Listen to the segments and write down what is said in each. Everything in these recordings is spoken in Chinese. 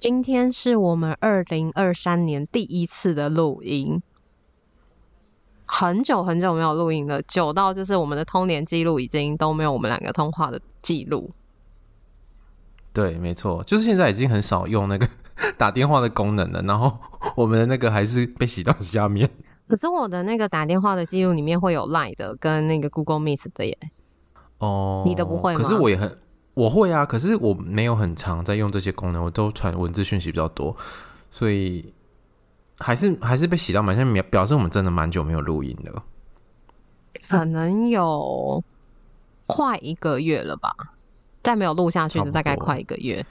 今天是我们二零二三年第一次的录音，很久很久没有录音了，久到就是我们的通联记录已经都没有我们两个通话的记录。对，没错，就是现在已经很少用那个 打电话的功能了，然后我们的那个还是被洗到下面。可是我的那个打电话的记录里面会有 Line 的跟那个 Google Meet 的耶。哦，你都不会吗？可是我也很。我会啊，可是我没有很常在用这些功能，我都传文字讯息比较多，所以还是还是被洗到蛮像，表示我们真的蛮久没有录音了，可能有快一个月了吧，再没有录下去就大概快一个月。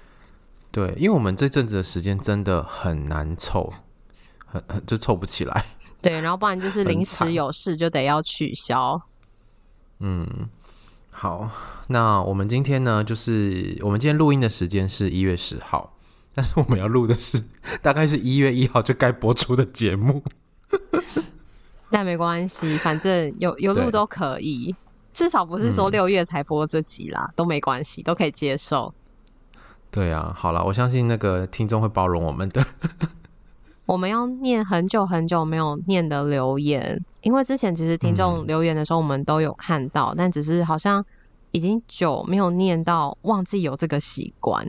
对，因为我们这阵子的时间真的很难凑，很很就凑不起来。对，然后不然就是临时有事就得要取消。嗯。好，那我们今天呢，就是我们今天录音的时间是一月十号，但是我们要录的是大概是一月一号就该播出的节目。那没关系，反正有有录都可以，至少不是说六月才播这集啦，嗯、都没关系，都可以接受。对啊，好了，我相信那个听众会包容我们的。我们要念很久很久没有念的留言。因为之前其实听众留言的时候，我们都有看到，嗯，但只是好像已经久没有念到，忘记有这个习惯。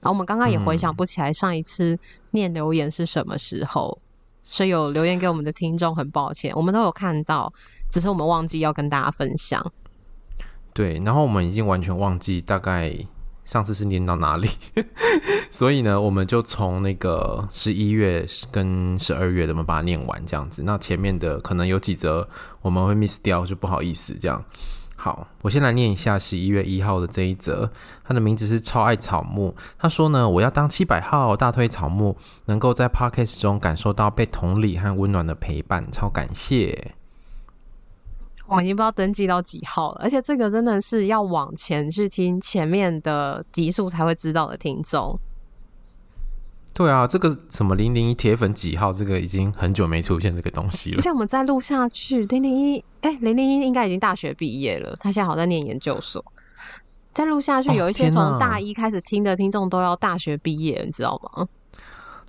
然后我们刚刚也回想不起来上一次念留言是什么时候，嗯，所以有留言给我们的听众很抱歉，我们都有看到，只是我们忘记要跟大家分享。对，然后我们已经完全忘记大概。上次是念到哪里？所以呢，我们就从那个十一月跟十二月的，我们把它念完这样子。那前面的可能有几则我们会 miss 掉，就不好意思这样。好，我先来念一下十一月一号的这一则，他的名字是超爱草木。他说呢，我要当七百号，大推草木，能够在 podcast 中感受到被同理和温暖的陪伴，超感谢。我已经不知道登记到几号了，而且这个真的是要往前去听前面的集数才会知道的听众。对啊，这个什么零零一铁粉几号，这个已经很久没出现这个东西了。而且我们再录下去，零零一，哎，零零一应该已经大学毕业了，他现在好像在念研究所。再录下去，有一些从大一开始听的听众都要大学毕业，你知道吗？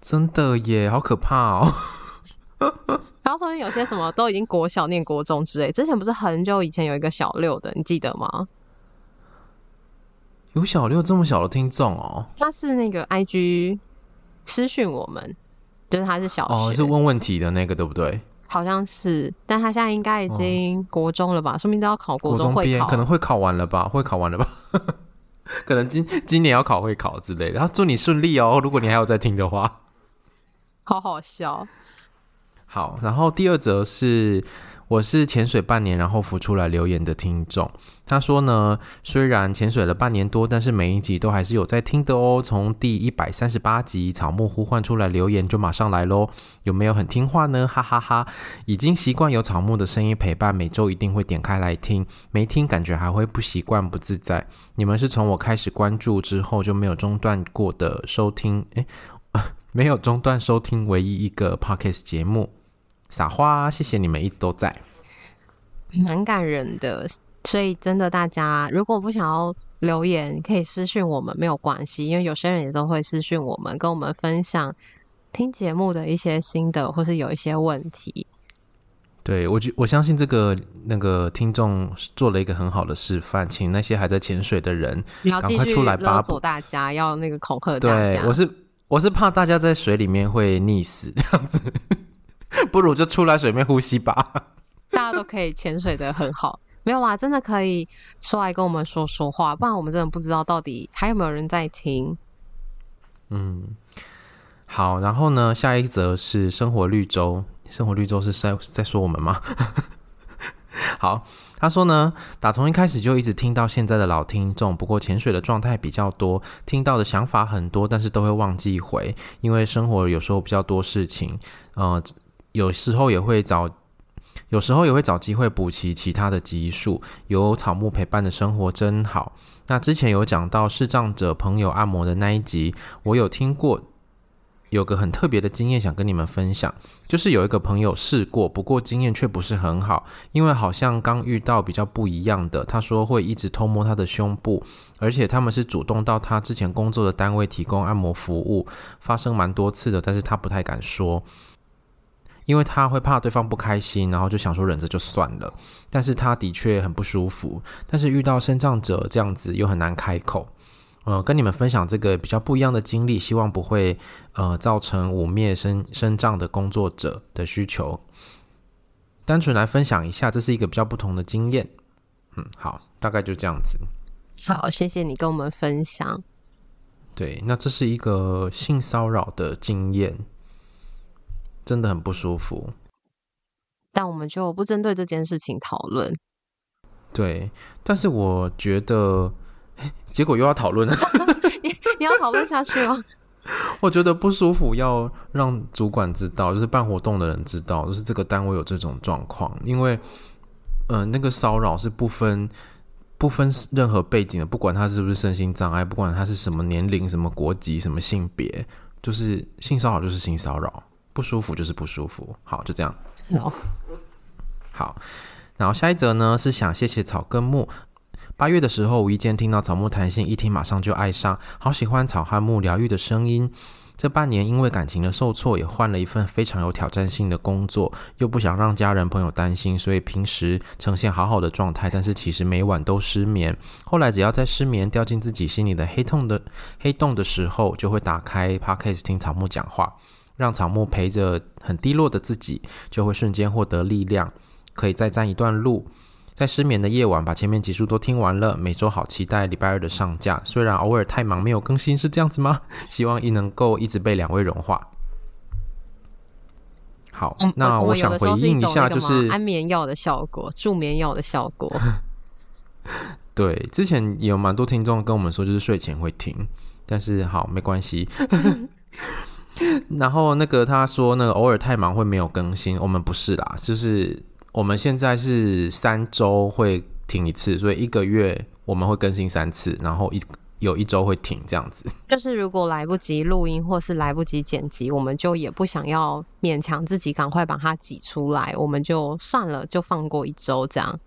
真的耶，好可怕哦。然后说有些什么都已经国小念国中之类，之前不是很久以前有一个小六的，你记得吗？有小六这么小的听众哦？他是那个 IG 私讯我们，就是他是小学哦，是问问题的那个对不对？好像是，但他现在应该已经国中了吧？说明都要考国中会考，可能会考完了吧？会考完了吧？可能今今年要考会考之类的。然后祝你顺利哦！如果你还有在听的话，好好笑。好，然后第二则是，我是潜水半年然后浮出来留言的听众，他说呢，虽然潜水了半年多，但是每一集都还是有在听的哦。从第一百三十八集草木呼唤出来留言就马上来喽，有没有很听话呢？哈哈哈，已经习惯有草木的声音陪伴，每周一定会点开来听，没听感觉还会不习惯不自在。你们是从我开始关注之后就没有中断过的收听，诶，没有中断收听唯一一个 Podcast 节目。撒花，谢谢你们一直都在，蛮感人的。所以真的，大家如果不想要留言，可以私讯我们，没有关系，因为有些人也都会私讯我们，跟我们分享听节目的一些心得，或是有一些问题。对，我觉我相信这个那个听众做了一个很好的示范，请那些还在潜水的人赶快出来，勒索大家，要那个恐吓大家。对，我是。我是怕大家在水里面会溺死这样子，不如就出来水面呼吸吧。大家都可以潜水的很好，没有啦，真的可以出来跟我们说说话，不然我们真的不知道到底还有没有人在听。嗯，好，然后呢，下一则是生活绿洲，生活绿洲是在在说我们吗？好，他说呢，打从一开始就一直听到现在的老听众，不过潜水的状态比较多，听到的想法很多，但是都会忘记回，因为生活有时候比较多事情，呃，有时候也会找，有时候也会找机会补齐其他的集数，有草木陪伴的生活真好。那之前有讲到视障者朋友按摩的那一集，我有听过，有个很特别的经验想跟你们分享，就是有一个朋友试过，不过经验却不是很好，因为好像刚遇到比较不一样的，他说会一直偷摸他的胸部，而且他们是主动到他之前工作的单位提供按摩服务，发生蛮多次的，但是他不太敢说。因为他会怕对方不开心，然后就想说忍着就算了。但是他的确很不舒服，但是遇到身障者这样子又很难开口。呃，跟你们分享这个比较不一样的经历，希望不会呃造成污蔑身身障的工作者的需求。单纯来分享一下，这是一个比较不同的经验。嗯，好，大概就这样子。好，谢谢你跟我们分享。对，那这是一个性骚扰的经验。真的很不舒服，但我们就不针对这件事情讨论。对，但是我觉得，结果又要讨论了。你你要讨论下去吗？我觉得不舒服，要让主管知道，就是办活动的人知道，就是这个单位有这种状况。因为，呃，那个骚扰是不分不分任何背景的，不管他是不是身心障碍，不管他是什么年龄、什么国籍、什么性别，就是性骚扰就是性骚扰。不舒服就是不舒服，好，就这样。好，好，然后下一则呢是想谢谢草根木。八月的时候无意间听到草木谈心，一听马上就爱上，好喜欢草和木疗愈的声音。这半年因为感情的受挫，也换了一份非常有挑战性的工作，又不想让家人朋友担心，所以平时呈现好好的状态，但是其实每晚都失眠。后来只要在失眠掉进自己心里的黑洞的黑洞的时候，就会打开 Podcast 听草木讲话。让草木陪着很低落的自己，就会瞬间获得力量，可以再站一段路。在失眠的夜晚，把前面几书都听完了。每周好期待礼拜二的上架，虽然偶尔太忙没有更新，是这样子吗？希望一能够一直被两位融化。好，嗯、那我想回应一下，就是安眠药的效果，助眠药的效果。对，之前有蛮多听众跟我们说，就是睡前会听，但是好，没关系。然后那个他说，那个偶尔太忙会没有更新，我们不是啦，就是我们现在是三周会停一次，所以一个月我们会更新三次，然后一有一周会停这样子。就是如果来不及录音或是来不及剪辑，我们就也不想要勉强自己赶快把它挤出来，我们就算了，就放过一周这样。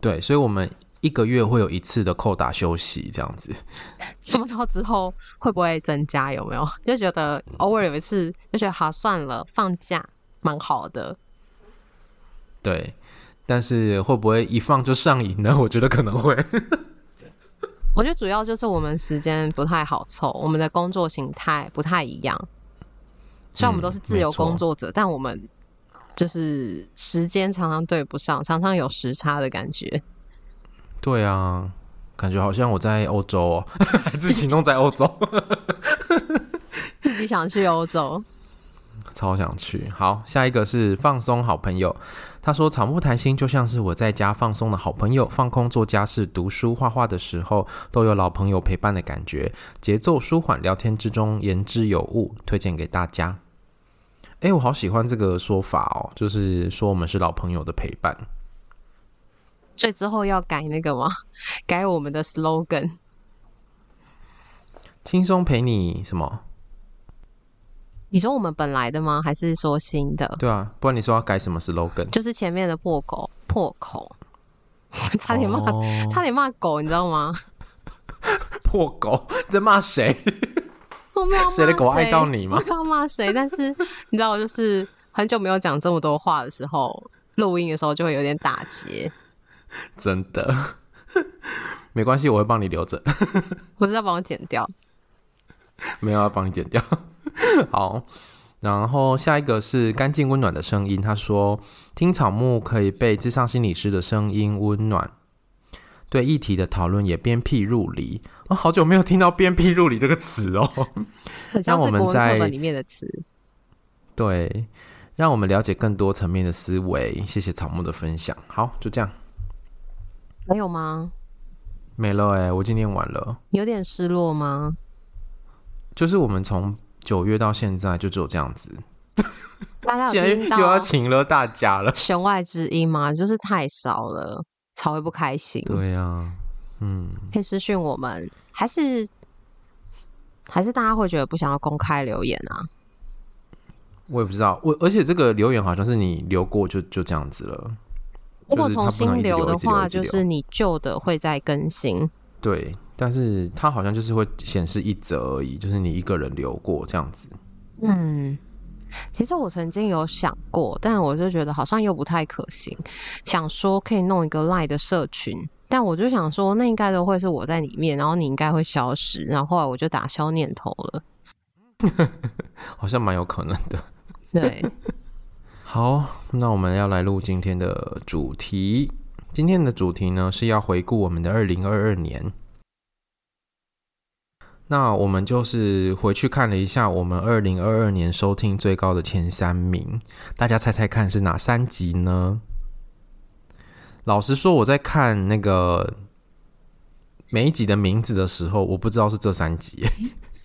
对，所以我们。一个月会有一次的扣打休息，这样子，不知道之后会不会增加？有没有就觉得偶尔有一次就觉得好算了，放假蛮好的。对，但是会不会一放就上瘾呢？我觉得可能会。我觉得主要就是我们时间不太好凑，我们的工作形态不太一样。虽然我们都是自由工作者，嗯，但我们就是时间常常对不上，常常有时差的感觉。对啊，感觉好像我在欧洲哦，自己弄在欧洲，自己想去欧洲，超想去。好，下一个是放松好朋友，他说草木谈心就像是我在家放松的好朋友，放空做家事、读书、画画的时候，都有老朋友陪伴的感觉，节奏舒缓，聊天之中言之有物，推荐给大家。哎，我好喜欢这个说法哦，就是说我们是老朋友的陪伴。所以之后要改那个吗？改我们的 slogan，轻松陪你什么？你说我们本来的吗？还是说新的？对啊，不然你说要改什么 slogan？就是前面的破狗破口，差点骂、哦，差点骂狗，你知道吗？破狗你在骂谁？我没有谁，的狗爱到你吗？我刚骂谁？但是你知道，我就是很久没有讲这么多话的时候，录音的时候就会有点打结。真的 没关系，我会帮你留着。我是要帮我剪掉？没有要帮你剪掉。好，然后下一个是干净温暖的声音。他说，听草木可以被智商心理师的声音温暖，对议题的讨论也鞭辟入里。哦，好久没有听到“鞭辟入里”这个词哦，像是国文课本里面的词。对，让我们了解更多层面的思维。谢谢草木的分享。好，就这样。还有吗？没了哎、欸，我今天完了。有点失落吗？就是我们从九月到现在就只有这样子。大家有听到又要请了大家了。弦外之音吗？就是太少了，才会不开心。对呀、啊，嗯，可以私讯我们，还是还是大家会觉得不想要公开留言啊？我也不知道，我而且这个留言好像是你留过就就这样子了。如果重新留的话，就是你旧的会再更新。对，但是它好像就是会显示一则而已，就是你一个人留过这样子。嗯，其实我曾经有想过，但我就觉得好像又不太可行。想说可以弄一个 Line 的社群，但我就想说，那应该都会是我在里面，然后你应该会消失，然后后来我就打消念头了。好像蛮有可能的。对。好，那我们要来录今天的主题。今天的主题呢，是要回顾我们的二零二二年。那我们就是回去看了一下我们二零二二年收听最高的前三名，大家猜猜看是哪三集呢？老实说，我在看那个每一集的名字的时候，我不知道是这三集。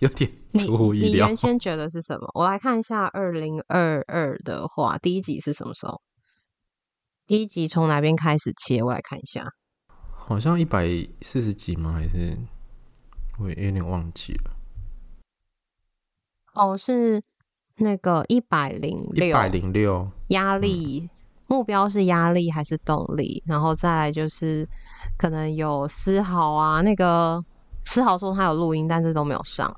有点出乎意料。你，你原先觉得是什么？我来看一下，二零二二的话，第一集是什么时候？第一集从哪边开始切？我来看一下，好像一百四十集吗？还是我也有点忘记了。哦，是那个一百零六，一百零六。压力、嗯、目标是压力还是动力？然后再来就是可能有思豪啊，那个思豪说他有录音，但是都没有上。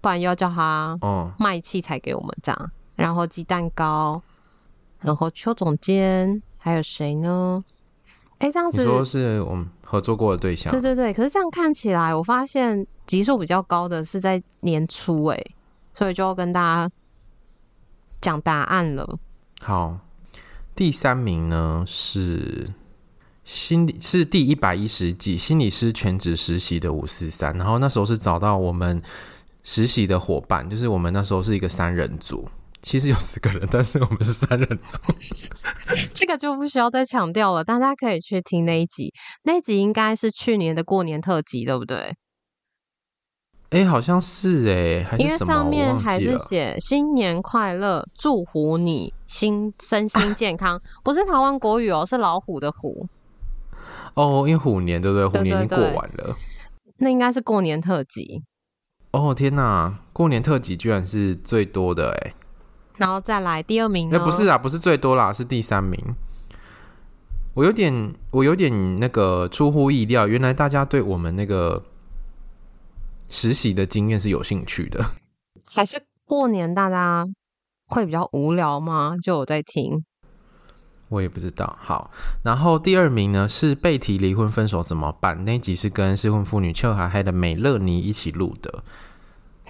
不然又要叫他卖器材给我们这样，哦、然后鸡蛋糕，然后邱总监，还有谁呢？哎，这样子说是我们合作过的对象。对对对，可是这样看起来，我发现级数比较高的是在年初，哎，所以就要跟大家讲答案了。好，第三名呢是心理是第一百一十集心理师全职实习的五四三，然后那时候是找到我们。实习的伙伴，就是我们那时候是一个三人组，其实有四个人，但是我们是三人组。这个就不需要再强调了，大家可以去听那一集，那一集应该是去年的过年特辑，对不对？哎、欸，好像是哎、欸，因为上面还是写新年快乐，祝福你心身心健康，不是台湾国语哦，是老虎的虎。哦，因为虎年对不对？虎年已经过完了，那应该是过年特辑。哦天哪！过年特辑居然是最多的哎，然后再来第二名呢？不是啊，不是最多啦，是第三名。我有点，我有点那个出乎意料，原来大家对我们那个实习的经验是有兴趣的。还是过年大家会比较无聊吗？就有在听。我也不知道。好，然后第二名呢是被提离婚分手怎么办？那集是跟失婚妇女邱海海的美乐妮一起录的。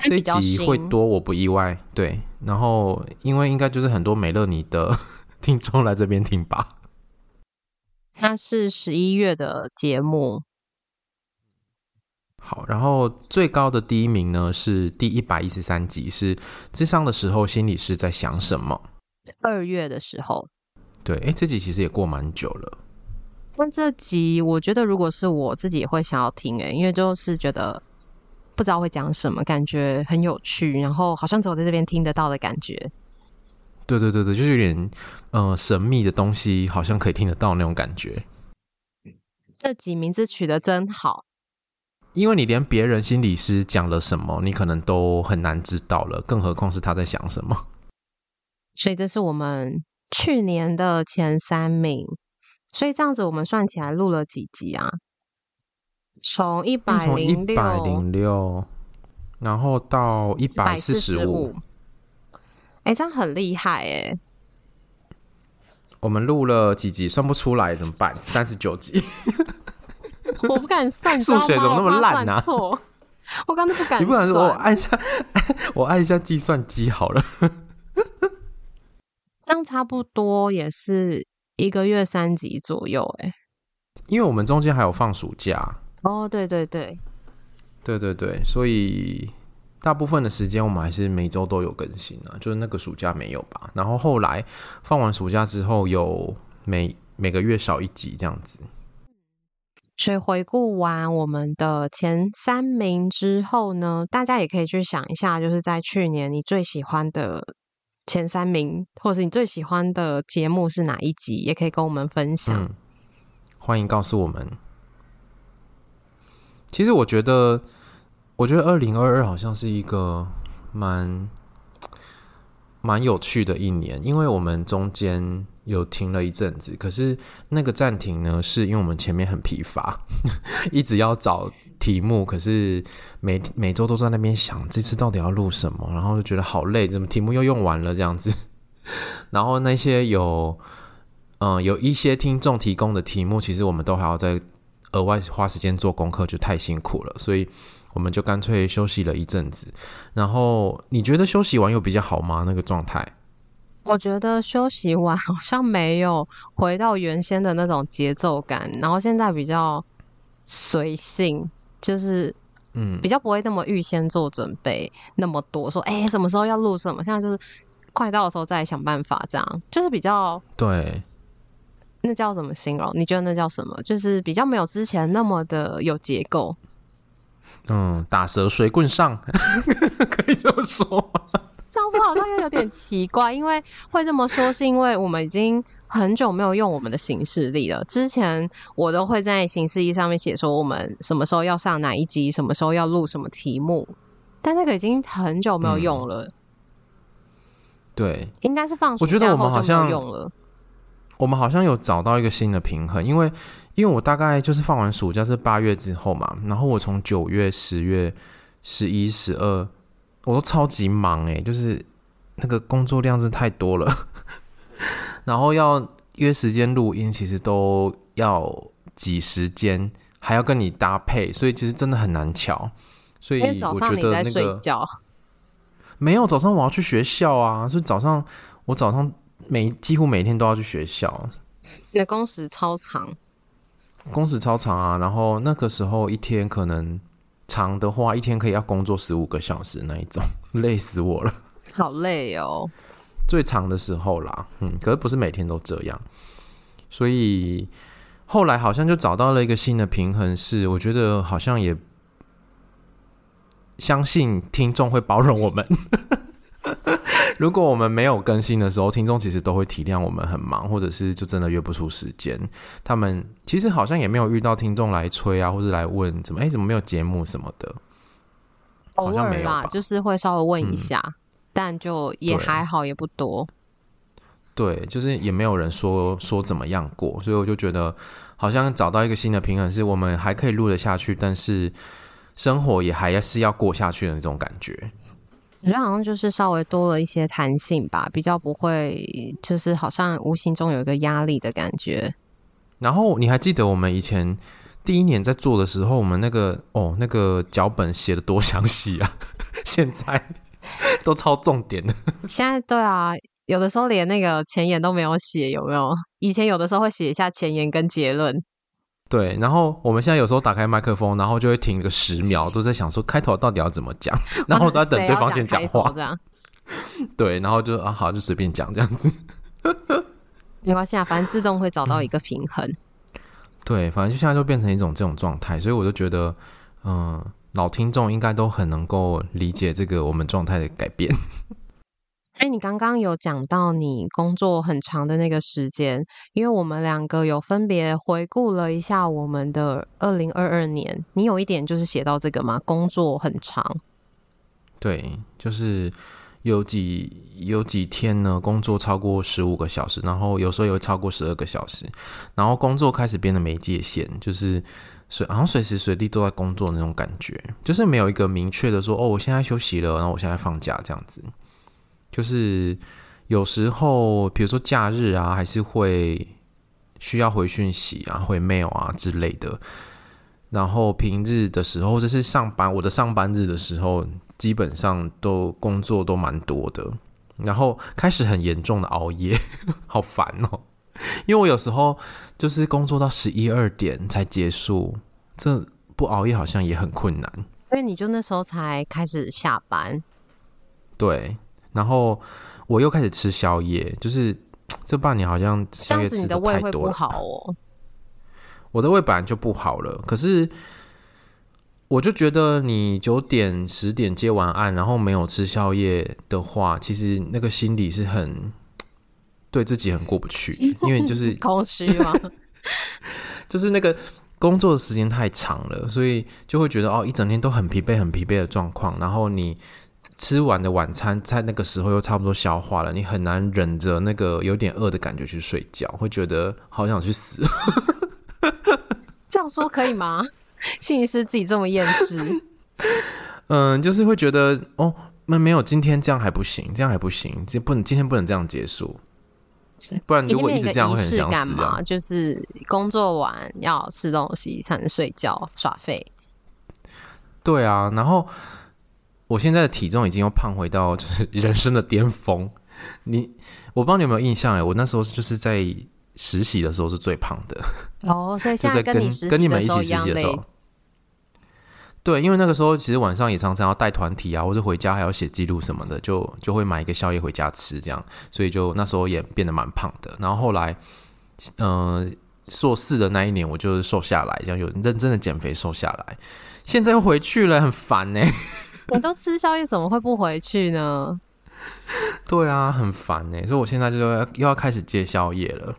这一集会多，我不意外。对，然后因为应该就是很多美乐妮的 听众来这边听吧。它是十一月的节目。好，然后最高的第一名呢是第一百一十三集，是智商的时候心里是在想什么？二月的时候。对，哎，这集其实也过蛮久了。但这集我觉得，如果是我自己也会想要听，哎，因为就是觉得不知道会讲什么，感觉很有趣，然后好像只有在这边听得到的感觉。对对对对，就是有点呃神秘的东西，好像可以听得到那种感觉。这集名字取得真好，因为你连别人心理师讲了什么，你可能都很难知道了，更何况是他在想什么。所以这是我们。去年的前三名，所以这样子我们算起来录了几集啊？从一百零六，一百零六，然后到一百四十五。哎，这样很厉害哎！我们录了几集，算不出来怎么办？三十九集，我不敢算，数学怎么那么烂呢？错，我刚才不敢，你不敢说，我按一下，我按一下计算机好了。这样差不多也是一个月三集左右，哎，因为我们中间还有放暑假。哦，对对对，对对对，所以大部分的时间我们还是每周都有更新啊，就是那个暑假没有吧。然后后来放完暑假之后，有每每个月少一集这样子。所以回顾完我们的前三名之后呢，大家也可以去想一下，就是在去年你最喜欢的前三名，或是你最喜欢的节目是哪一集，也可以跟我们分享。欢迎告诉我们。其实我觉得，我觉得二零二二好像是一个蛮蛮有趣的一年，因为我们中间。有停了一阵子，可是那个暂停呢，是因为我们前面很疲乏，一直要找题目，可是每每周都在那边想这次到底要录什么，然后就觉得好累，怎么题目又用完了这样子。然后那些有嗯有一些听众提供的题目，其实我们都还要再额外花时间做功课，就太辛苦了，所以我们就干脆休息了一阵子。然后你觉得休息完有比较好吗？那个状态？我觉得休息完 好像没有回到原先的那种节奏感，然后现在比较随性，就是嗯，比较不会那么预先做准备那么多，说哎、欸、什么时候要录什么，现在就是快到的时候再想办法，这样就是比较对。那叫怎么形容？你觉得那叫什么？就是比较没有之前那么的有结构。嗯，打蛇随棍上，可以这么说。这样说好像又有点奇怪，因为会这么说，是因为我们已经很久没有用我们的行事历了。之前我都会在行事历上面写说我们什么时候要上哪一集，什么时候要录什么题目，但那个已经很久没有用了。嗯、对，应该是放暑假，我觉得我们好像用了。我们好像有找到一个新的平衡，因为因为我大概就是放完暑假是八月之后嘛，然后我从九月、十月、十一、十二。我都超级忙哎，就是那个工作量是太多了，然后要约时间录音，其实都要挤时间，还要跟你搭配，所以其实真的很难乔。所以我觉得那个早上你在睡觉，没有早上我要去学校啊，所以早上我早上每几乎每天都要去学校。你的工时超长，工时超长啊，然后那个时候一天可能。长的话，一天可以要工作十五个小时那一种，累死我了，好累哦。最长的时候啦，嗯，可是不是每天都这样，所以后来好像就找到了一个新的平衡，是我觉得好像也相信听众会包容我们。如果我们没有更新的时候，听众其实都会体谅我们很忙，或者是就真的约不出时间。他们其实好像也没有遇到听众来催啊，或者来问怎么哎、欸、怎么没有节目什么的，好像没有啦，就是会稍微问一下，嗯、但就也还好，也不多。对，就是也没有人说说怎么样过，所以我就觉得好像找到一个新的平衡，是我们还可以录得下去，但是生活也还是要过下去的那种感觉。我觉得好像就是稍微多了一些弹性吧，比较不会就是好像无形中有一个压力的感觉。然后你还记得我们以前第一年在做的时候，我们那个哦那个脚本写的多详细啊，现在都超重点的。现在对啊，有的时候连那个前言都没有写，有没有？以前有的时候会写一下前言跟结论。对，然后我们现在有时候打开麦克风，然后就会停个十秒，都在想说开头到底要怎么讲，然后都在等对方先讲话。这样，对，然后就啊好，就随便讲这样子。没关系啊，反正自动会找到一个平衡。嗯、对，反正就现在就变成一种这种状态，所以我就觉得，嗯、呃，老听众应该都很能够理解这个我们状态的改变。哎，你刚刚有讲到你工作很长的那个时间，因为我们两个有分别回顾了一下我们的二零二二年。你有一点就是写到这个吗？工作很长。对，就是有几有几天呢，工作超过十五个小时，然后有时候也会超过十二个小时，然后工作开始变得没界限，就是随好像随时随地都在工作那种感觉，就是没有一个明确的说哦，我现在休息了，然后我现在放假这样子。就是有时候，比如说假日啊，还是会需要回讯息啊、回 mail 啊之类的。然后平日的时候，或者是上班，我的上班日的时候，基本上都工作都蛮多的。然后开始很严重的熬夜，好烦哦！因为我有时候就是工作到十一二点才结束，这不熬夜好像也很困难。所以你就那时候才开始下班，对，然后我又开始吃宵夜，就是 这半年好像宵夜吃的太多了。我的胃本来就不好了，可是我就觉得你九点十点接完案，然后没有吃宵夜的话，其实那个心里是很对自己很过不去，因为就是空虚嘛，就是那个工作的时间太长了，所以就会觉得哦，一整天都很疲惫、很疲惫的状况。然后你吃完的晚餐在那个时候又差不多消化了，你很难忍着那个有点饿的感觉去睡觉，会觉得好想去死。这样说可以吗？心理师自己这么厌世，嗯，就是会觉得哦，那没有今天这样还不行，这样还不行，这不能今天不能这样结束，不然如果一直这样会很想死啊。就是工作完要吃东西才能睡觉耍废。对啊，然后我现在的体重已经又胖回到 就是人生的巅峰。你我不知道你有没有印象哎，我那时候就是在。实习的时候是最胖的哦，所以现在跟跟你们一起实习的时候，对，因为那个时候其实晚上也常常要带团体啊，或者回家还要写记录什么的，就就会买一个宵夜回家吃，这样，所以就那时候也变得蛮胖的。然后后来，嗯、呃，硕士的那一年，我就瘦下来，这样有认真的减肥瘦下来。现在又回去了，很烦呢。你都吃宵夜，怎么会不回去呢？对啊，很烦呢。所以我现在就要又要开始戒宵夜了。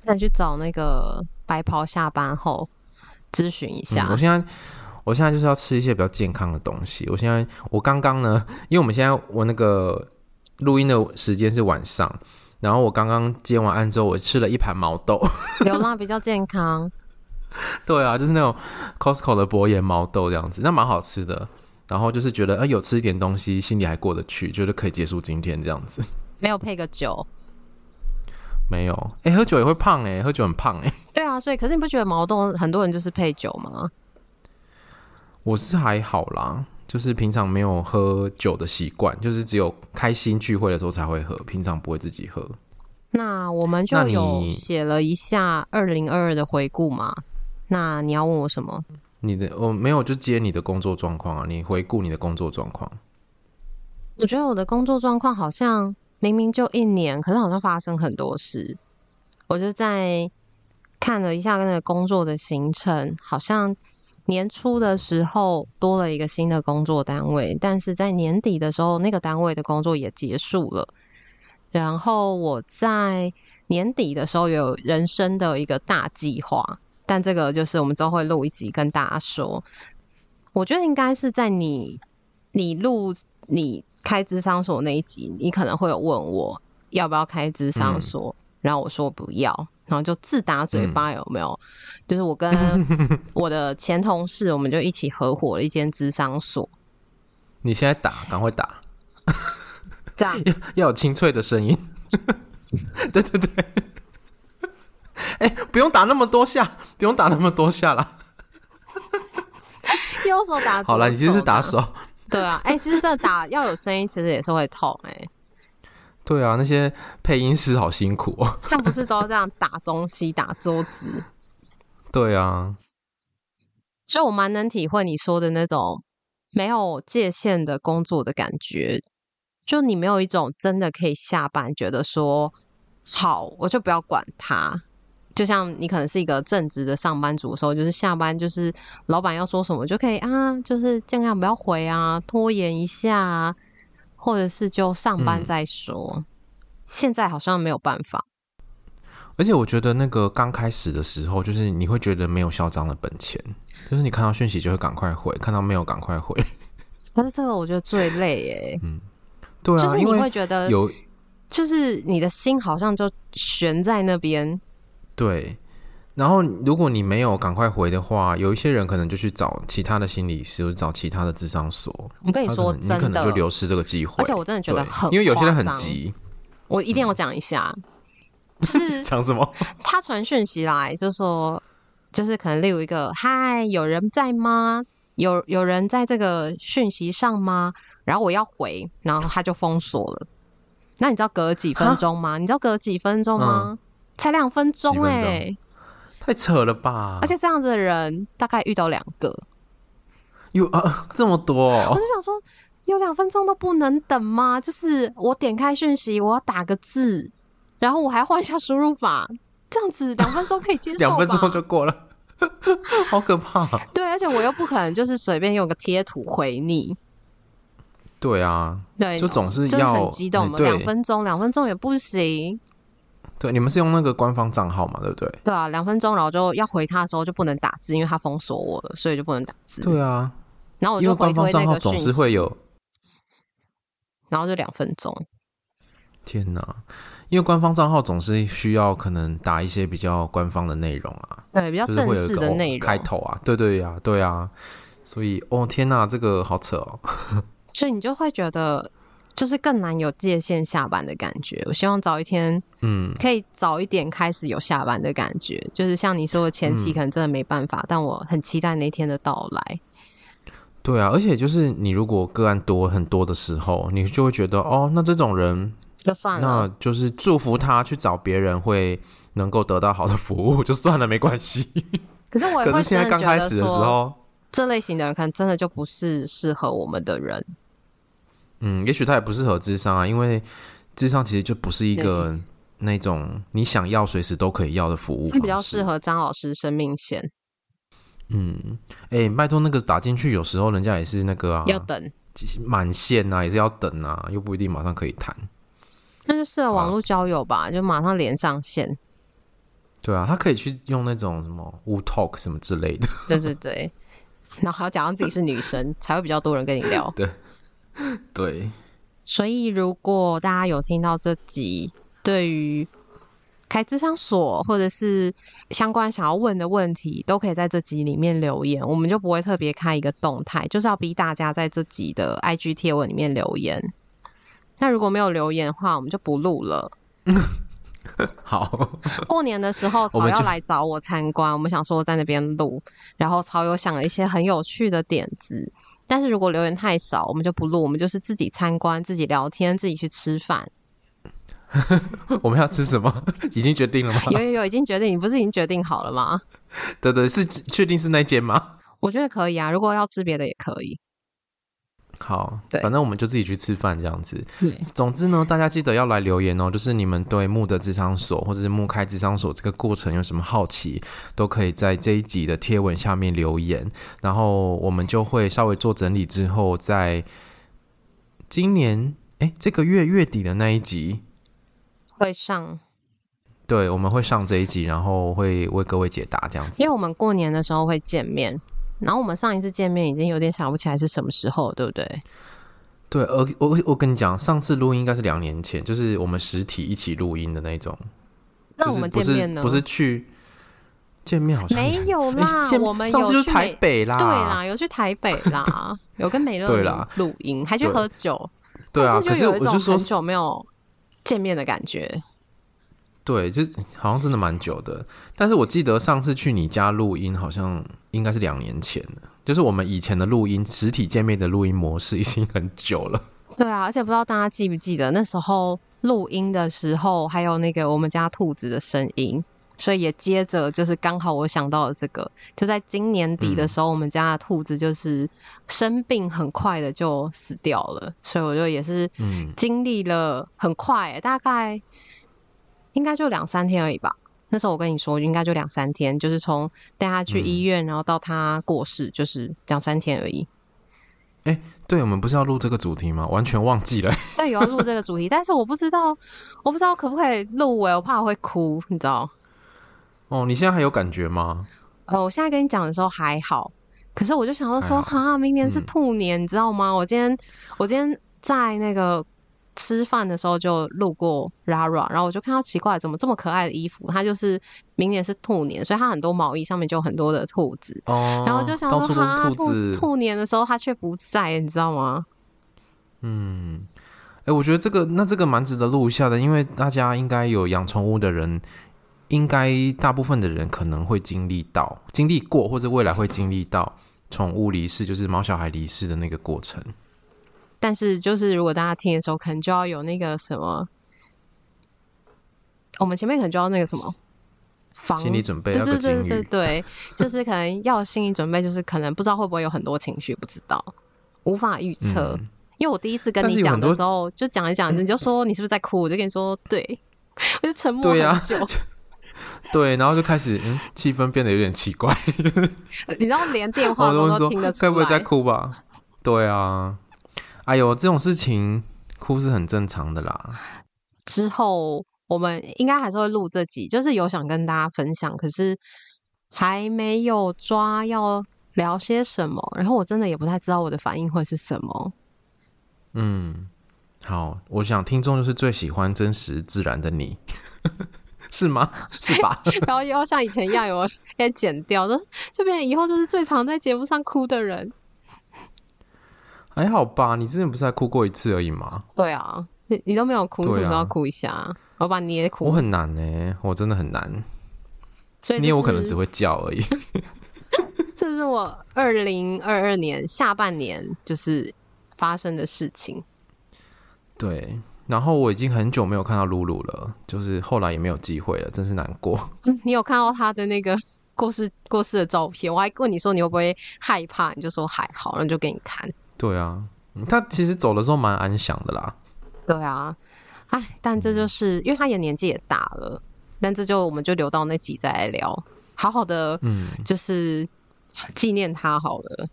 再去找那个白袍下班后咨询一下。嗯，我现在，我现在就是要吃一些比较健康的东西。我现在，我刚刚呢，因为我们现在我那个录音的时间是晚上，然后我刚刚接完案之后，我吃了一盘毛豆，有吗，比较健康。对啊，就是那种 Costco 的薄盐毛豆这样子，那蛮好吃的。然后就是觉得，呃，有吃一点东西，心里还过得去，觉得可以结束今天这样子。没有配个酒。没有，哎、欸，喝酒也会胖哎，喝酒很胖哎。对啊，所以可是你不觉得矛盾很多人就是配酒吗？我是还好啦，就是平常没有喝酒的习惯，就是只有开心聚会的时候才会喝，平常不会自己喝。那我们就有写了一下二零二二的回顾嘛？那你要问我什么？你的我没有就接你的工作状况啊，你回顾你的工作状况。我觉得我的工作状况好像。明明就一年，可是好像发生很多事。我就在看了一下那个工作的行程，好像年初的时候多了一个新的工作单位，但是在年底的时候，那个单位的工作也结束了。然后我在年底的时候有人生的一个大计划，但这个就是我们之后会录一集跟大家说。我觉得应该是在你你录你。开智商所那一集，你可能会有问我要不要开智商所，嗯，然后我说不要，然后就自打嘴巴，有没有？嗯、就是我跟 我的前同事，我们就一起合伙了一间智商所。你现在打，赶快打，这样 要要有清脆的声音。对 对对，哎、欸，不用打那么多下，不用打那么多下了。右手打，好了，你其实是打手。对啊，哎、欸，其实这打要有声音，其实也是会痛哎、欸。对啊，那些配音师好辛苦哦。他不是都这样打东西、打桌子？对啊。所以我蛮能体会你说的那种没有界限的工作的感觉。就你没有一种真的可以下班，觉得说好，我就不要管他。就像你可能是一个正直的上班族的时候，就是下班就是老板要说什么就可以啊，就是尽量不要回啊，拖延一下啊，或者是就上班再说。嗯。现在好像没有办法。而且我觉得那个刚开始的时候，就是你会觉得没有嚣张的本钱，就是你看到讯息就会赶快回，看到没有赶快回。但是这个我觉得最累耶。嗯，对啊，就是你会觉得有，就是你的心好像就悬在那边。对，然后如果你没有赶快回的话，有一些人可能就去找其他的心理师，或者找其他的智商所。我跟你说，真的，你可能就流失这个机会。而且我真的觉得很，因为有些人很急。我一定要讲一下，嗯、就是讲什么？他传讯息来就说：“就是可能例如一个嗨，有人在吗？有有人在这个讯息上吗？然后我要回，然后他就封锁了。那你知道隔几分钟吗？你知道隔几分钟吗？嗯、才两分钟哎、欸，太扯了吧！而且这样子的人大概遇到两个，有啊 这么多、哦，我就想说，有两分钟都不能等吗？就是我点开讯息，我要打个字，然后我还换一下输入法，这样子两分钟可以接受，两分钟就过了，好可怕！对，而且我又不可能就是随便用个贴图回你。对啊，对，就总是要很激动嘛，两分钟，两分钟也不行。对，你们是用那个官方账号嘛，对不对？对啊，两分钟，然后就要回他的时候就不能打字，因为他封锁我了，所以就不能打字。对啊，然后我就回推那个总是会有，然后就两分钟。天哪，因为官方账号总是需要可能打一些比较官方的内容啊，对，比较正式的内容，开头啊，对对呀，对啊，所以哦天哪，这个好扯哦。所以你就会觉得，就是更难有界限下班的感觉。我希望早一天，嗯，可以早一点开始有下班的感觉。嗯、就是像你说的前期可能真的没办法，嗯、但我很期待那天的到来。对啊，而且就是你如果个案多很多的时候，你就会觉得哦，那这种人就算了，那就是祝福他去找别人会能够得到好的服务，就算了，没关系。可是我 也会现在刚开始的时候，这类型的人可能真的就不是适合我们的人。嗯，也许他也不适合智商啊，因为智商其实就不是一个那种你想要随时都可以要的服务。他比较适合张老师生命线。嗯，哎、欸，拜托那个打进去，有时候人家也是那个啊，要等满线啊，也是要等啊，又不一定马上可以谈。那就适合网络交友吧，啊、就马上连上线。对啊，他可以去用那种什么 Wootalk 什么之类的。对对对，然后还要假装自己是女生，才会比较多人跟你聊。对。对，所以如果大家有听到这集，对于开智商所或者是相关想要问的问题，都可以在这集里面留言，我们就不会特别开一个动态，就是要逼大家在这集的 IG 贴文里面留言。那如果没有留言的话，我们就不录了。好，过年的时候曹要来找我参观，我们，我们想说在那边录，然后曹有想了一些很有趣的点子。但是如果留言太少，我们就不录，我们就是自己参观、自己聊天、自己去吃饭。我们要吃什么？已经决定了吗？有有有，已经决定。你不是已经决定好了吗？对对，是确定是那间吗？我觉得可以啊，如果要吃别的也可以。好，对，反正我们就自己去吃饭这样子。对，总之呢，大家记得要来留言哦。就是你们对木的智商所或者是木开智商所这个过程有什么好奇，都可以在这一集的贴文下面留言，然后我们就会稍微做整理之后，在今年哎这个月月底的那一集会上。对，我们会上这一集，然后会为各位解答这样子。因为我们过年的时候会见面。然后我们上一次见面已经有点想不起来是什么时候，对不对？对，而我我跟你讲，上次录音应该是两年前，就是我们实体一起录音的那种。那我们见面呢？不是去见面，好像没有啦。欸、我们有去台北啦，对啦，有去台北啦，有跟美乐对啦录音，还去喝酒。对啊，可是就有一种很久没有见面的感觉。对，就好像真的蛮久的，但是我记得上次去你家录音，好像应该是两年前了。就是我们以前的录音，实体见面的录音模式已经很久了。对啊，而且不知道大家记不记得那时候录音的时候，还有那个我们家兔子的声音，所以也接着就是刚好我想到了这个，就在今年底的时候，嗯、我们家的兔子就是生病，很快的就死掉了，所以我就也是经历了很快、欸，大概。应该就两三天而已吧。那时候我跟你说，应该就两三天，就是从带他去医院，然后到他过世，就是两三天而已。哎、欸，对，我们不是要录这个主题吗？完全忘记了。对，有要录这个主题，但是我不知道，我不知道可不可以录哎，我怕我会哭，你知道？哦，你现在还有感觉吗？呃，我现在跟你讲的时候还好，可是我就想到说，哈，明年是兔年，嗯、你知道吗？我今天，我今天在那个。吃饭的时候就路过 Rara，然后我就看到奇怪，怎么这么可爱的衣服？它就是明年是兔年，所以它很多毛衣上面就有很多的兔子。哦，然后就想说，兔子兔兔年的时候它却不在，你知道吗？嗯，哎、欸，我觉得这个那这个蛮值得录一下的，因为大家应该有养宠物的人，应该大部分的人可能会经历到、经历过，或者未来会经历到宠物离世，就是毛小孩离世的那个过程。但是，就是如果大家听的时候，可能就要有那个什么，我们前面可能就要那个什么防心理准备，对对对对对，就是可能要心理准备，就是可能不知道会不会有很多情绪，不知道，无法预测。嗯、因为我第一次跟你讲的时候，就讲一讲，你就说你是不是在哭，我就跟你说，对，我就沉默很久。对，然后就开始，嗯，气氛变得有点奇怪。你知道，连电话都都听得出来，该不会在哭吧？对啊。哎呦，这种事情哭是很正常的啦。之后我们应该还是会录这集，就是有想跟大家分享，可是还没有抓要聊些什么。然后我真的也不太知道我的反应会是什么。嗯，好，我想听众就是最喜欢真实自然的你，是吗？是吧？然后又要像以前一样有要剪掉，就就变成以后就是最常在节目上哭的人。还好吧，你之前不是还哭过一次而已吗？对啊，你你都没有哭，是不是要哭一下？我把你也哭。我很难呢，我真的很难。所以捏我可能只会叫而已。这是我二零二二年下半年就是发生的事情。对，然后我已经很久没有看到露露了，就是后来也没有机会了，真是难过。你有看到他的那个 过世过世的照片？我还问你说你会不会害怕，你就说还好，然后就给你看。对啊，他其实走的时候蛮安详的啦。对啊，哎，但这就是因为他也年纪也大了，但这就我们就留到那集再来聊，好好的，嗯，就是纪念他好了。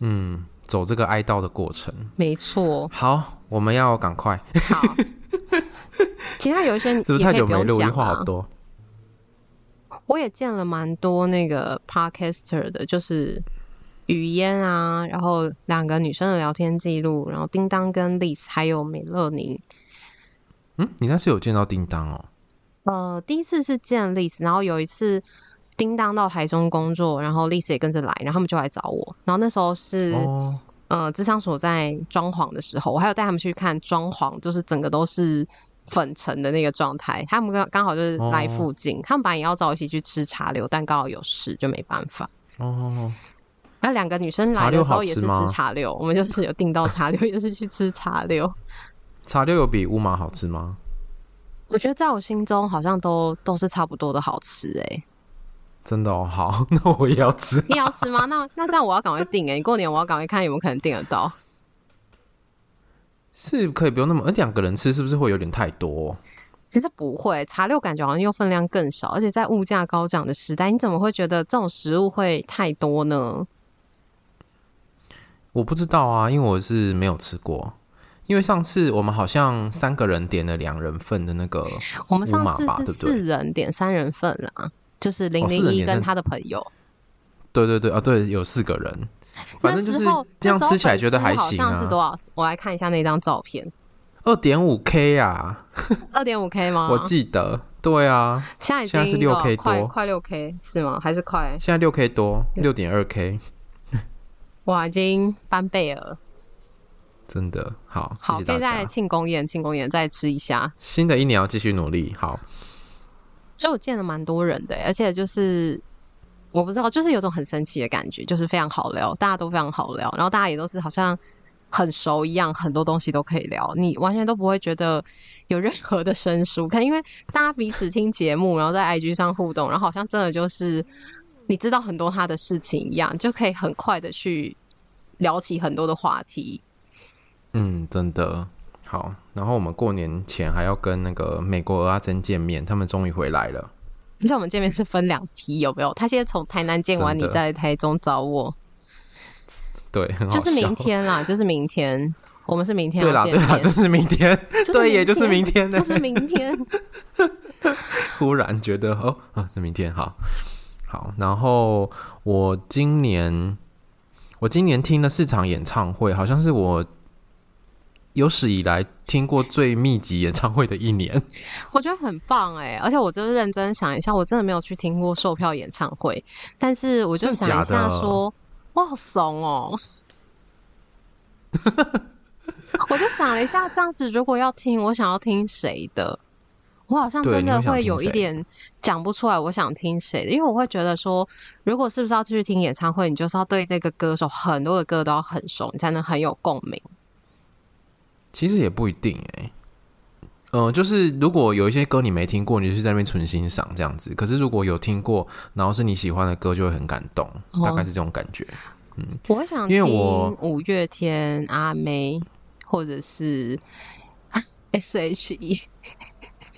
嗯，走这个哀悼的过程，没错。好，我们要赶快。好，其他有一些，是不是太久没录？话好多。我也见了蛮多那个 Podcaster 的，就是。语嫣啊，然后两个女生的聊天记录，然后叮当跟 Liz 还有美乐妮。嗯，你那是有见到叮当哦？呃，第一次是见 Liz，然后有一次叮当到台中工作，然后 Liz 也跟着来，然后他们就来找我。然后那时候是、哦、呃，智商所在装潢的时候，我还有带他们去看装潢，就是整个都是粉尘的那个状态。他们刚刚好就是来附近，哦、他们本来也要找我一起去吃茶流，但刚好有事就没办法。哦。那两个女生来的时候也是吃茶六，我们就是有订到茶六，也是去吃茶六。茶六有比乌马好吃吗？我觉得在我心中好像都都是差不多的好吃哎、欸。真的哦，好，那我也要吃。你要吃吗？那那这样我要赶快订哎、欸！你过年我要赶快看有没有可能订得到。是可以不用那么，而两个人吃是不是会有点太多？其实不会，茶六感觉好像又分量更少，而且在物价高涨的时代，你怎么会觉得这种食物会太多呢？我不知道啊，因为我是没有吃过。因为上次我们好像三个人点了两人份的那个，我们上次是四人点三人份啊，就是零零一跟他的朋友。哦、对对对啊，对，有四个人，反正就是这样吃起来觉得还行啊。好像是多少？我来看一下那张照片，二点五 K 啊，二点五 K 吗？我记得，对啊，现在已经现在是六 K 多，快六 K 是吗？还是快？现在六 K 多，六点二 K。哇，已经翻倍了，真的好，好，可以在庆功宴，庆功宴再吃一下。新的一年要继续努力，好。所以我见了蛮多人的，而且就是我不知道，就是有种很神奇的感觉，就是非常好聊，大家都非常好聊，然后大家也都是好像很熟一样，很多东西都可以聊，你完全都不会觉得有任何的生疏，可能因为大家彼此听节目，然后在 IG 上互动，然后好像真的就是。你知道很多他的事情一样，就可以很快的去聊起很多的话题。嗯，真的好。然后我们过年前还要跟那个美国阿珍见面，他们终于回来了。而且我们见面是分两梯，有没有？他现在从台南见完，你在台中找我。对，就是明天啦，就是明天，我们是明天要见面。对啦，对啦，就是明天，对，也就是明天，就是明天。忽然觉得哦啊，这明天好。好，然后我今年我今年听了四场演唱会，好像是我有史以来听过最密集演唱会的一年。我觉得很棒哎，而且我真的认真想一下，我真的没有去听过售票演唱会，但是我就想一下说，我好怂哦。我就想了一下，这样子如果要听，我想要听谁的？我好像真的会有一点讲不出来，我想听谁的，因为我会觉得说，如果是不是要继续听演唱会，你就是要对那个歌手很多的歌都要很熟，你才能很有共鸣。其实也不一定哎、欸，嗯、呃，就是如果有一些歌你没听过，你就是在那边纯欣赏这样子。可是如果有听过，然后是你喜欢的歌，就会很感动，哦、大概是这种感觉。嗯，我会想听五月天、阿妹，或者是 S.H.E。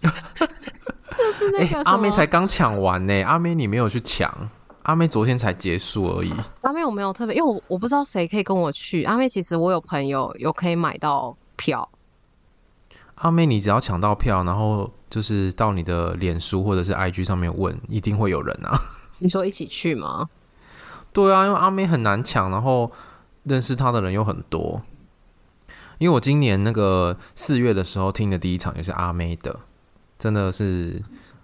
就是那个、欸、阿妹才刚抢完呢，阿妹你没有去抢，阿妹昨天才结束而已。阿妹我没有特别，因为我我不知道谁可以跟我去。阿妹其实我有朋友有可以买到票。阿妹你只要抢到票，然后就是到你的脸书或者是 IG 上面问，一定会有人啊。你说一起去吗？对啊，因为阿妹很难抢，然后认识她的人又很多。因为我今年那个四月的时候听的第一场就是阿妹的。真的是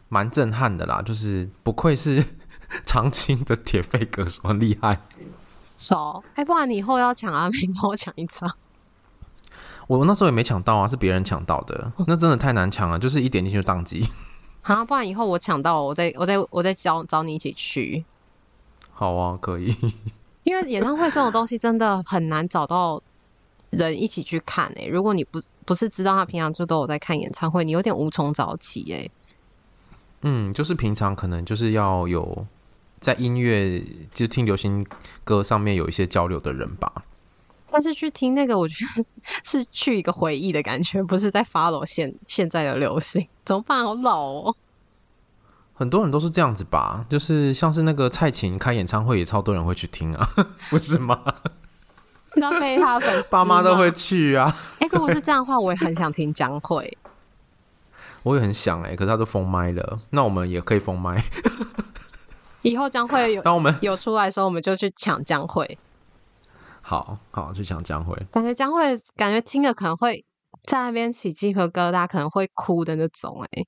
蛮震撼的啦，就是不愧是 长青的铁肺歌手，很厉害。少，哎，不然你以后要抢阿妹，帮我抢一张。我那时候也没抢到啊，是别人抢到的。那真的太难抢了，就是一点进去就宕机。好，不然以后我抢到，我再我再我再找找你一起去。好啊，可以。因为演唱会这种东西真的很难找到人一起去看诶、欸。如果你不。不是知道他平常就都有在看演唱会，你有点无从找起哎、欸。嗯，就是平常可能就是要有在音乐，就是听流行歌上面有一些交流的人吧。但是去听那个，我觉得是去一个回忆的感觉，不是在 follow 现现在的流行。怎么办？好老哦。很多人都是这样子吧，就是像是那个蔡琴开演唱会，也超多人会去听啊，不是吗？那被他粉 丝，爸妈都会去啊。哎、欸，如果是这样的话，我也很想听江蕙。我也很想哎、欸，可是他都封麦了。那我们也可以封麦。以后将会有，当我们有出来的时候，我们就去抢江蕙。好好去抢江蕙。感觉江蕙，感觉听了可能会在那边起鸡皮疙瘩，可能会哭的那种哎、欸。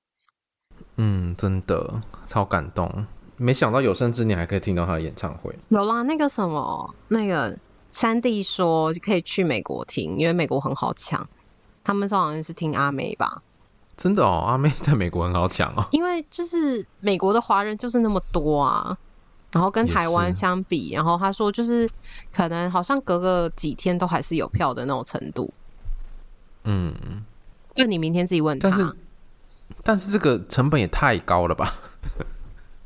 嗯，真的超感动。没想到有生之年还可以听到他的演唱会。有啦，那个什么那个。三弟说可以去美国听，因为美国很好抢。他们说好像是听阿妹吧？真的哦，阿妹在美国很好抢哦。因为就是美国的华人就是那么多啊，然后跟台湾相比，然后他说就是可能好像隔个几天都还是有票的那种程度。嗯，那你明天自己问他。但是但是这个成本也太高了吧？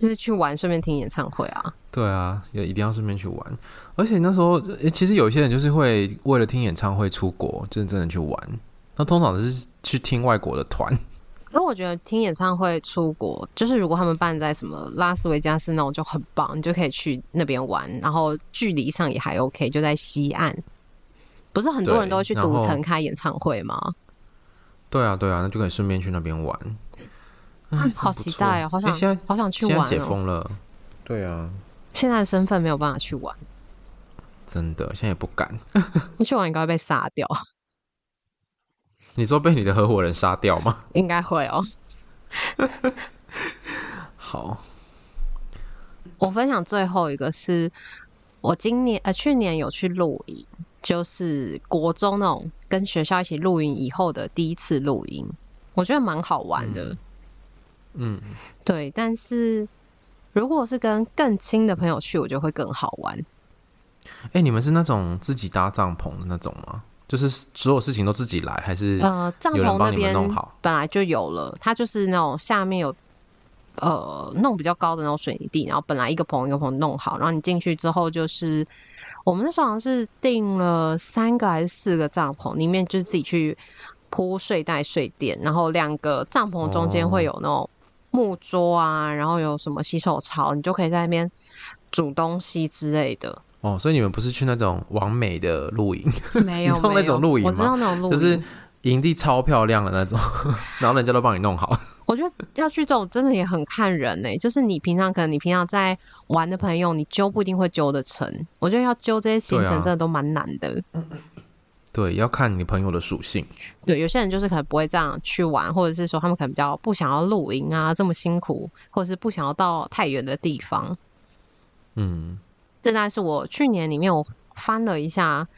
就是去玩，顺便听演唱会啊。对啊，也一定要顺便去玩。而且那时候，其实有些人就是会为了听演唱会出国，就是真的去玩。那通常是去听外国的团。那我觉得听演唱会出国，就是如果他们办在什么拉斯维加斯那种就很棒，你就可以去那边玩。然后距离上也还 OK，就在西岸。不是很多人都会去赌城开演唱会吗？对啊，对啊，那就可以顺便去那边玩。嗯，好期待哦！好想，欸、好想去玩哦。解封了，对啊。现在的身份没有办法去玩，真的，现在也不敢。你去玩应该会被杀掉。你说被你的合伙人杀掉吗？应该会哦。好，我分享最后一个是我今年呃去年有去露营，就是国中那种跟学校一起露营以后的第一次露营，我觉得蛮好玩的。嗯，对，但是。如果是跟更亲的朋友去，我觉得会更好玩。哎、欸，你们是那种自己搭帐篷的那种吗？就是所有事情都自己来，还是呃，帐篷那边弄好本来就有了，它就是那种下面有呃弄比较高的那种水泥地，然后本来一个棚一个棚弄好，然后你进去之后就是我们那时候好像是订了三个还是四个帐篷，里面就是自己去铺睡袋睡垫，然后两个帐篷中间会有那种。木桌啊，然后有什么洗手槽，你就可以在那边煮东西之类的。哦，所以你们不是去那种完美的露营？没有，你知道那种露营吗？我知道那种露营，就是营地超漂亮的那种，然后人家都帮你弄好。我觉得要去这种真的也很看人呢、欸。就是你平常可能你平常在玩的朋友，你揪不一定会揪得成。我觉得要揪这些行程真的都蛮难的。对，要看你朋友的属性。对，有些人就是可能不会这样去玩，或者是说他们可能比较不想要露营啊，这么辛苦，或者是不想要到太远的地方。嗯，这大概是我去年里面我翻了一下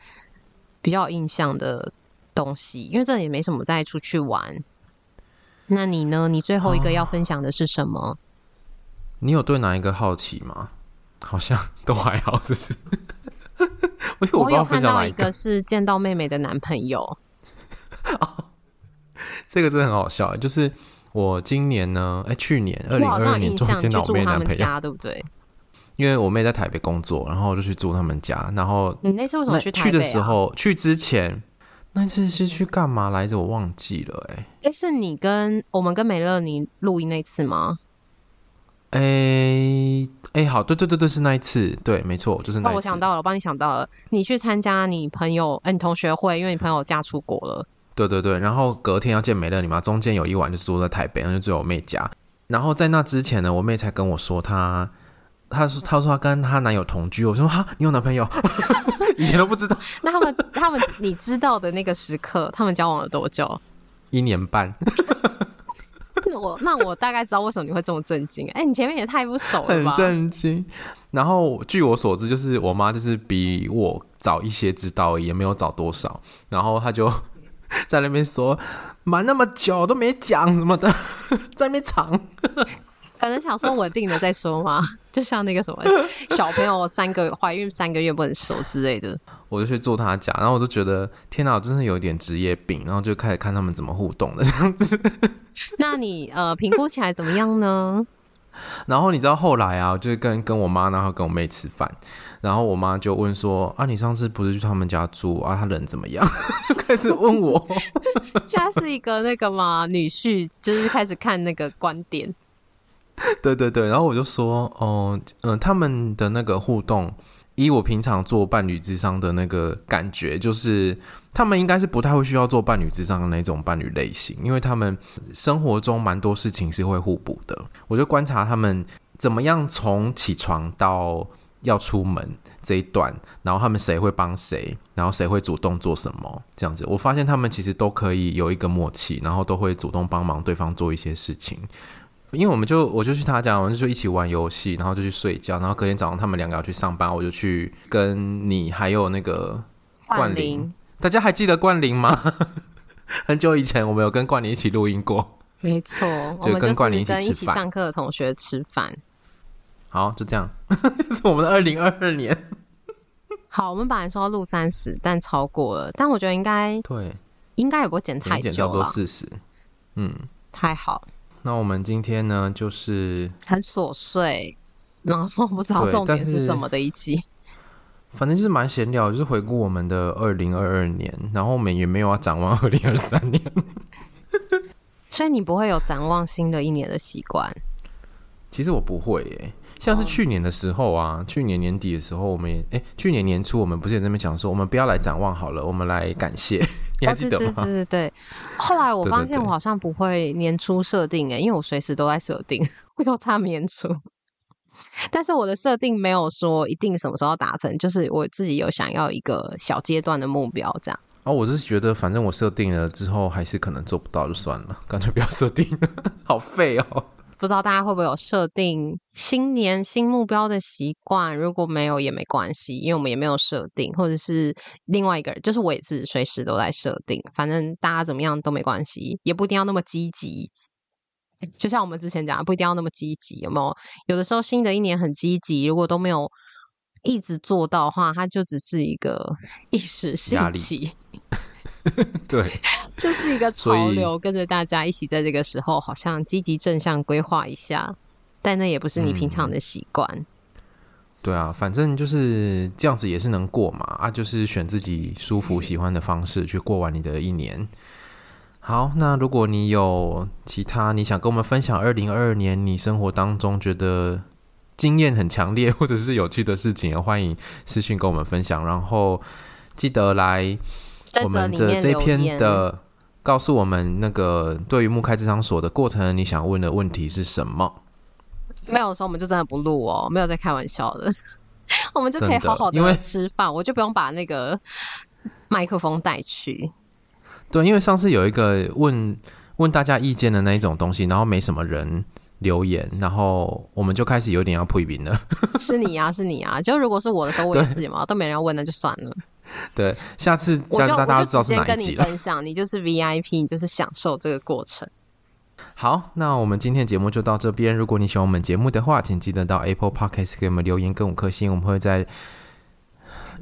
比较有印象的东西，因为这也没什么再出去玩。那你呢？你最后一个要分享的是什么？哦、你有对哪一个好奇吗？好像都还好，是不是？我，有看到一个是见到妹妹的男朋友。哦，这个真的很好笑，就是我今年呢，哎，去年二零二二年终于见到我妹男朋友，对不对？因为我妹在台北工作，然后我就去住他们家。然后你那次为什么去台北、啊、去的时候，去之前那次是去干嘛来着？我忘记了、欸。哎，哎，是你跟我们跟美乐你录音那次吗？哎哎，好，对对对对，是那一次，对，没错，就是那一次。哦、我想到了，我帮你想到了，你去参加你朋友哎，你同学会，因为你朋友嫁出国了。对对对，然后隔天要见美乐你嘛，中间有一晚就住在台北，然后就住我妹家。然后在那之前呢，我妹才跟我说她。她说：“她说她跟她男友同居。”我说：“哈，你有男朋友？以前都不知道。”那他们他们你知道的那个时刻，他们交往了多久？一年半。我那我大概知道为什么你会这么震惊。哎、你前面也太不熟了吧？很震惊。然后据我所知，就是我妈就是比我早一些知道，也没有早多少。然后她就 在那边说：“瞒那么久都没讲什么的，在那边藏。”可能想说稳定的再说嘛，就像那个什么小朋友三个怀孕三个月不能收之类的。我就去做他家，然后我就觉得天哪，我真的有点职业病，然后就开始看他们怎么互动的这样子。那你呃评估起来怎么样呢？然后你知道后来啊，我就跟跟我妈，然后跟我妹吃饭，然后我妈就问说啊，你上次不是去他们家住啊？他人怎么样？就开始问我。现在是一个那个嘛，女婿就是开始看那个观点。对 对对，然后我就说，哦，嗯、他们的那个互动，以我平常做伴侣咨商的那个感觉，就是他们应该是不太会需要做伴侣咨商的那种伴侣类型，因为他们生活中蛮多事情是会互补的。我就观察他们怎么样从起床到要出门这一段，然后他们谁会帮谁，然后谁会主动做什么，这样子，我发现他们其实都可以有一个默契，然后都会主动帮忙对方做一些事情。因为我们就我就去他家，我们就一起玩游戏，然后就去睡觉，然后隔天早上他们两个要去上班，我就去跟你还有那个冠霖，大家还记得冠霖吗？很久以前我们有跟冠霖一起录音过，没错，就跟冠霖一起上课的同学吃饭。好，就这样，这是我们的二零二二年。好，我们本来说要录三十，但超过了，但我觉得应该对，应该也不会剪太久，差不多四十，嗯，太好。那我们今天呢，就是很琐碎，然后不知道重点是什么的一集。反正就是蛮闲聊，就是回顾我们的二零二二年，然后我们也没有要展望二零二三年。所以你不会有展望新的一年的习惯？其实我不会耶。像是去年的时候啊，去年年底的时候，我们也哎，去年年初我们不是也在那边讲说，我们不要来展望好了，我们来感谢，你还记得吗？对对对对对。后来我发现我好像不会年初设定哎，因为我随时都在设定，我又差年初。但是我的设定没有说一定什么时候达成，就是我自己有想要一个小阶段的目标这样。哦，我是觉得反正我设定了之后还是可能做不到，就算了，干脆不要设定，好废哦。不知道大家会不会有设定新年新目标的习惯？如果没有也没关系，因为我们也没有设定，或者是另外一个人，就是我也是随时都在设定。反正大家怎么样都没关系，也不一定要那么积极。就像我们之前讲，不一定要那么积极，有没有？有的时候新的一年很积极，如果都没有一直做到的话，它就只是一个 一时兴起。对，就是一个潮流，跟着大家一起在这个时候，好像积极正向规划一下，但那也不是你平常的习惯。嗯。对啊，反正就是这样子也是能过嘛，啊，就是选自己舒服、喜欢的方式去过完你的一年。好，那如果你有其他你想跟我们分享，二零二二年你生活当中觉得经验很强烈 或者是有趣的事情，欢迎私讯跟我们分享，然后记得来。我们的这篇的告诉我们，那个对于木开咨商所的过程，你想问的问题是什么？没有的时候，我们就真的不录哦，没有在开玩笑的，我们就可以好好的吃饭，我就不用把那个麦克风带去。对，因为上次有一个问问大家意见的那一种东西，然后没什么人留言，然后我们就开始有点要批评了。是你呀、啊，是你啊！就如果是我的时候，我也是嘛，都没人要问，那就算了。对，下次下次大家知道是哪一集了。我就直接跟你分享，你就是 VIP，你就是享受这个过程。好，那我们今天节目就到这边。如果你喜欢我们节目的话，请记得到 Apple Podcast 给我们留言跟五颗星，我们会在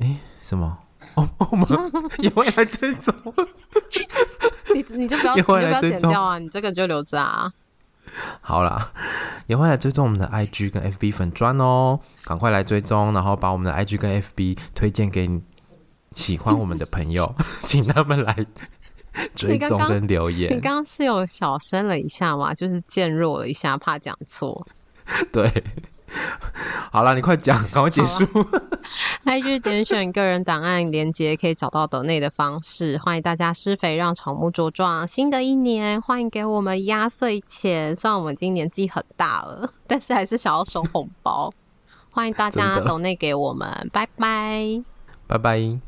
哎什么？哦，我们也会来追踪。你你就不要你就不要剪掉啊，你这个就留着啊。好啦，也会来追踪我们的 IG 跟 FB 粉砖哦，赶快来追踪，然后把我们的 IG 跟 FB 推荐给你喜欢我们的朋友，请他们来。追踪跟留言，你刚刚是有小声了一下吗？就是渐弱了一下，怕讲错。对，好了，你快讲，赶快结束。IG 点选个人档案连接，可以找到抖内的方式。欢迎大家施肥，让草木茁壮。新的一年，欢迎给我们压岁钱。虽然我们今年纪很大了，但是还是想要收红包。欢迎大家抖内给我们，拜拜，拜拜。